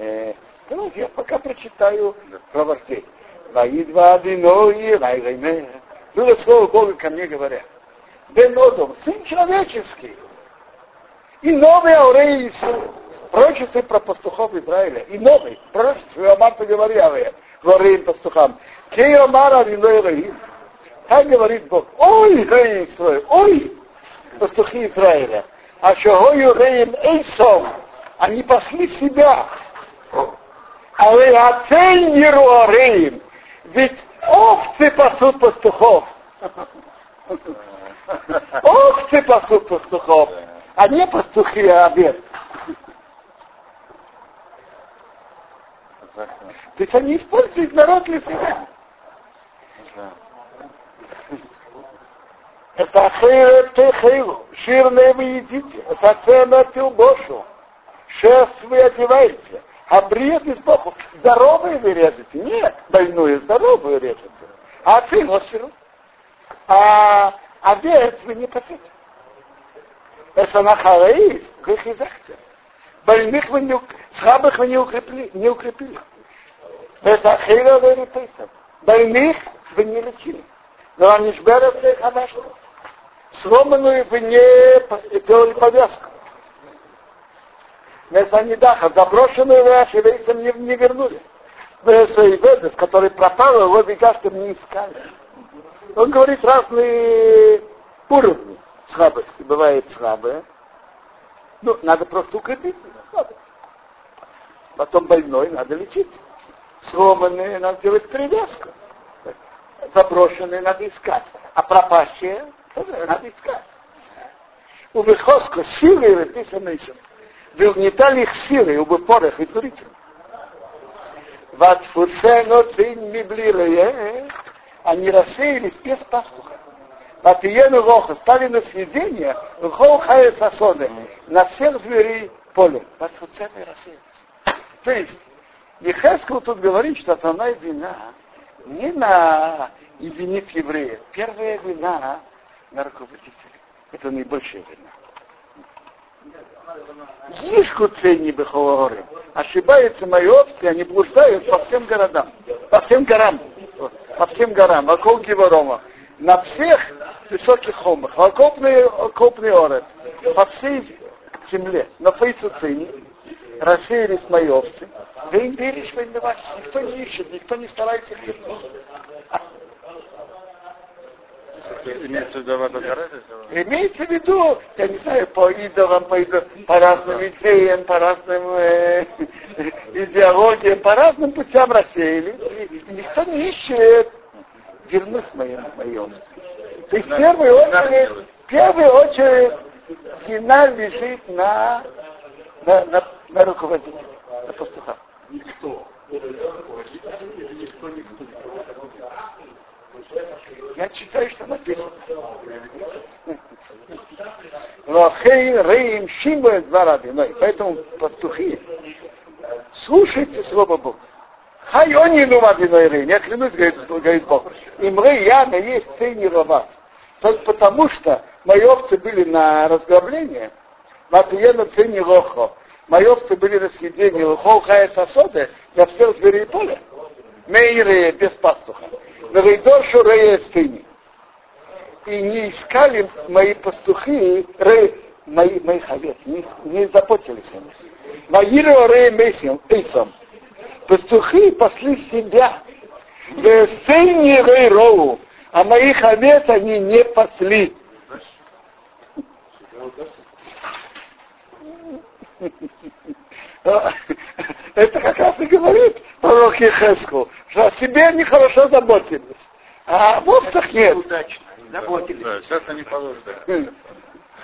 Э, давайте я пока прочитаю про вождей. Ваидва Адиной, Вайгайме. Было слово Бога ко мне говоря. Бенодом, сын человеческий. И новый Аурей пророчество про пастухов Израиля. И новый пророчество, Марта говорила, говорили пастухам. Кей Омара Виной Раим. Так говорит Бог. Ой, Рей Исраиль, ой, пастухи Израиля. А Шогою Реем Эйсом. Они пошли себя. Але оцениру Реем. Ведь овцы пасут пастухов. Овцы пасут пастухов. А не пастухи, а обед. То есть они используют народ для себя. Это ахейрет техейлу, ширные вы едите, сацена тилбошу, шерсть вы одеваете, а бред из Богу. Здоровые вы режете? Нет, больную здоровую режете. А циносиру? А овец вы не хотите. Это на хараис, вы хизахте. Больных вы не, слабых вы не укрепили. Не укрепили. Это хейра вы Больных вы не лечили. Но они жберят их хадашку. Сломанную вы не делали повязку. Вместо Нидаха, заброшенную вы ашевейцам не, не вернули. Вы свои веды, с которой пропало, его бегашкам не искали. Он говорит разные уровни слабости. Бывает слабые. Ну, надо просто укрепить слабость. Потом больной, надо лечиться. Сломанные, надо делать привязку. Заброшенные надо искать. А пропащие тоже надо искать. У Бехоска силы написано вы угнетали их силой, об упорах и дурительно. Ватфуцену цинь миблирое, э, э, э. они рассеялись без пастуха. Ватиену лоха, стали на съедение, лхоухая сосоны, на всех зверей поле. Ватфуцену рассеялись. То есть, Ехескл тут говорит, что основная вина не на и винит евреев. Первая вина на руководителя. Это наибольшая вина. Ишку цени бехолоры. Ошибаются мои овцы, они блуждают по всем городам. По всем горам. По всем горам. Вокруг Геворома. На всех высоких холмах. Окопный, окопный орет. По всей земле. На фейцу цени рассеялись мои овцы. Вы им веришь, Никто не ищет, никто не старается их вернуть. Имеется в виду Имеется в виду, я не знаю, по идолам, по, идол, по разным идеям, по разным э, идеологиям, по разным путям рассеяли. И, никто не ищет вернуть моим моем. То есть в первую очередь, в первую очередь вина лежит на, на, на, на руководителя, на пастуха. Никто. Никто, никто. Я читаю, что написано. Лохей рейм шимбует два рабиной. Поэтому пастухи, слушайте слово Бога. Хай они ну рабиной рейм. Я клянусь, говорит, говорит Бог. Имрей я на есть цени вас. Только потому, что мои овцы были на разграбление, Матуена цени лохо. Мои овцы были на съедении лохо, хая сосоды для всех зверей поля. Мейры без пастуха. Вейдор Шурея Стыни. И не искали мои пастухи, рей, мои, моих овец, не, не заботились о них. Маиру Рей Мессим, Эйсом. Пастухи пошли себя. В Стыни Рей Роу. А моих овец они не пасли. Это как раз и говорит пророк Ехеску, что о себе они хорошо заботились, а в овцах нет. Удачно. Заботились. Да, сейчас они положат.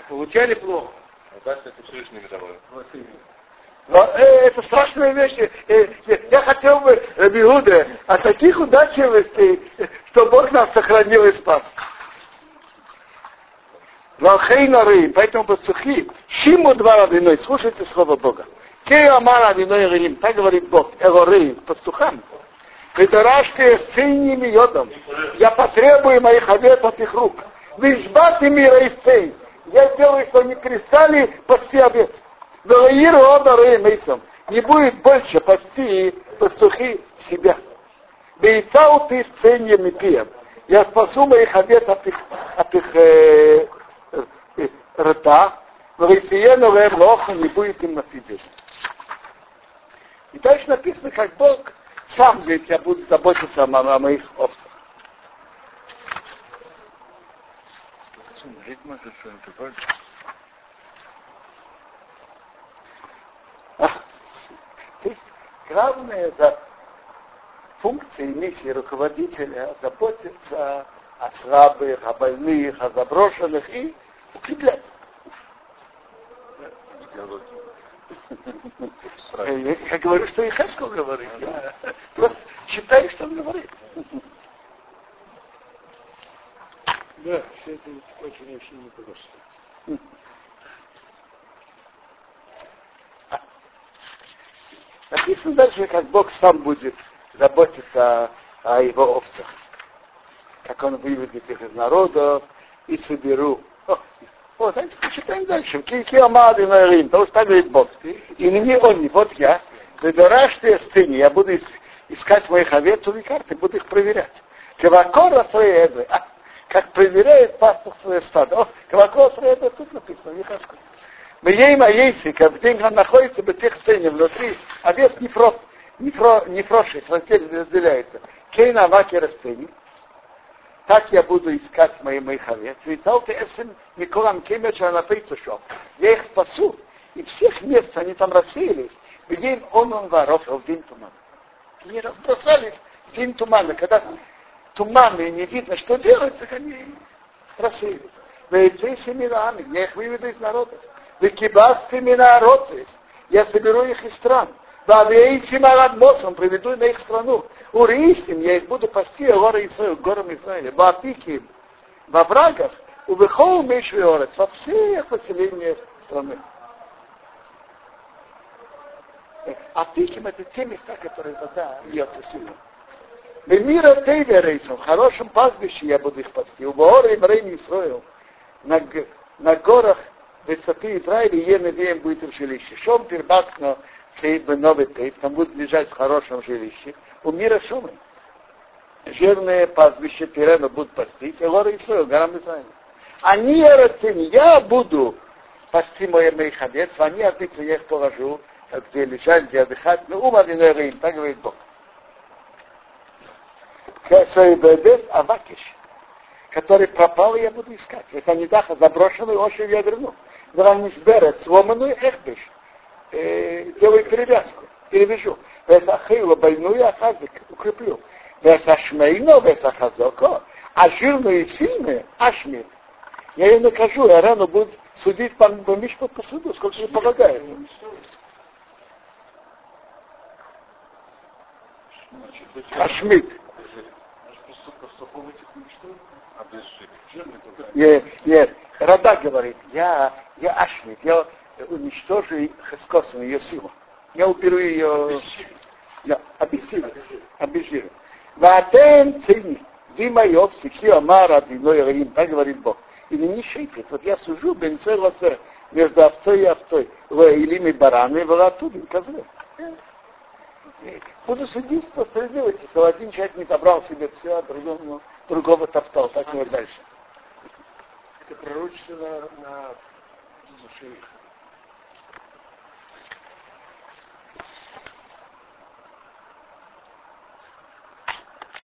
Получали плохо. Удачно это Всевышний мировой. Но, э, это страшная вещь. Э, я хотел бы, Рабиуда, от таких удачливостей, что Бог нас сохранил и спас. Валхейнары, поэтому пастухи, Шиму два родиной, слушайте слово Бога. Кей Амара Виной Рим, так говорит Бог, Эворей, пастухам. Притарашки с синими йодом. Я потребую моих овец от их рук. Вишбаты мира и Я сделаю, что они перестали пасти овец. Велаиру Одарей Мейсом. не будет больше пасти пастухи себя. Бейцау ты ценьем и пием. Я спасу моих обед от их, от их э, рта, не будет им насидеть. И дальше написано, как Бог сам говорит, я буду заботиться о, о моих овцах. Главное за функции миссии руководителя заботиться о слабых, о больных, о заброшенных и укреплять. Я говорю, что и Хескал говорит. Я просто читаю, что он говорит. Да, все это очень-очень непросто. Написано дальше, как Бог сам будет заботиться о, о его овцах. Как он выведет их из народа и соберу. О знаете, почитаем дальше. Кики Амады Нарим, то, что так говорит Бог. И мне он вот я, ты стыни, я буду искать моих овец у карты, буду их проверять. Кавакора свои эдры. А, как проверяет пастор свое стадо. О, кавакора свои эдры тут написано, не хаскуй. Мы ей моейся, как день он находится в тех сцене внутри, овец не просто не, про, не прошит, разделяется. Кейна ваки растений. Так я буду искать мои моих овец. Я их спасу. И всех мест они там рассеялись. День он он воров, в день тумана. Они разбросались в день тумана. Когда туманы не видно, что делать, так они рассеялись. Я их выведу из народа. Вы кибасты народ Я соберу их из стран. Вавейсим Аладмосом приведу на их страну. Уриистим, я их буду пасти горы Израиля, горам Израиля. Вапиким, во врагах, у Вехол Мешвиорец, во всех поселениях страны. А пиким это те места, которые вода льется сильно. В мира Тейверейсом, в хорошем пастбище я буду их пасти. У Боора и Мрейни Исроил, на, на горах высоты Израиля, Еневеем будет в жилище. Шом пербацно новый тейп, там будет лежать в хорошем жилище, у мира шумы. Жирные пастбища Пирена будут пастись, и горы Исраил, горам Израиля. Они растения, я буду пасти мои моих овец, они отыцы, я их положу, где лежать, где отдыхать, но ум один рейн, так говорит Бог. Кесайбедес Авакиш, который пропал, я буду искать. Это не даха заброшенный, очень я верну. Дранишберет, сломанную эхбиш э, делаю перевязку, перевяжу. Весахила больную ахазик, укреплю. Весашмейно, весахазоко, а жирную и сильную ашмир. Я ее накажу, и рану будет судить по, по мишпот по суду, сколько ей полагается. Ашмит. Нет, нет, Рада говорит, я, я Ашмит, я уничтожу Хескосом, ее силу. Я уберу ее... Обессилю. Обезжирю. Ватен цени. Вы мои овцы, Киомара, Диной Раим, так говорит Бог. И не шейпит. Вот я сужу бенцер ласе между овцой и овцой. Или бараны, в латубин, козлы. Буду судить по справедливости, что один человек не собрал себе все, а другого, другого топтал. Так и вот дальше. Это пророчество на, на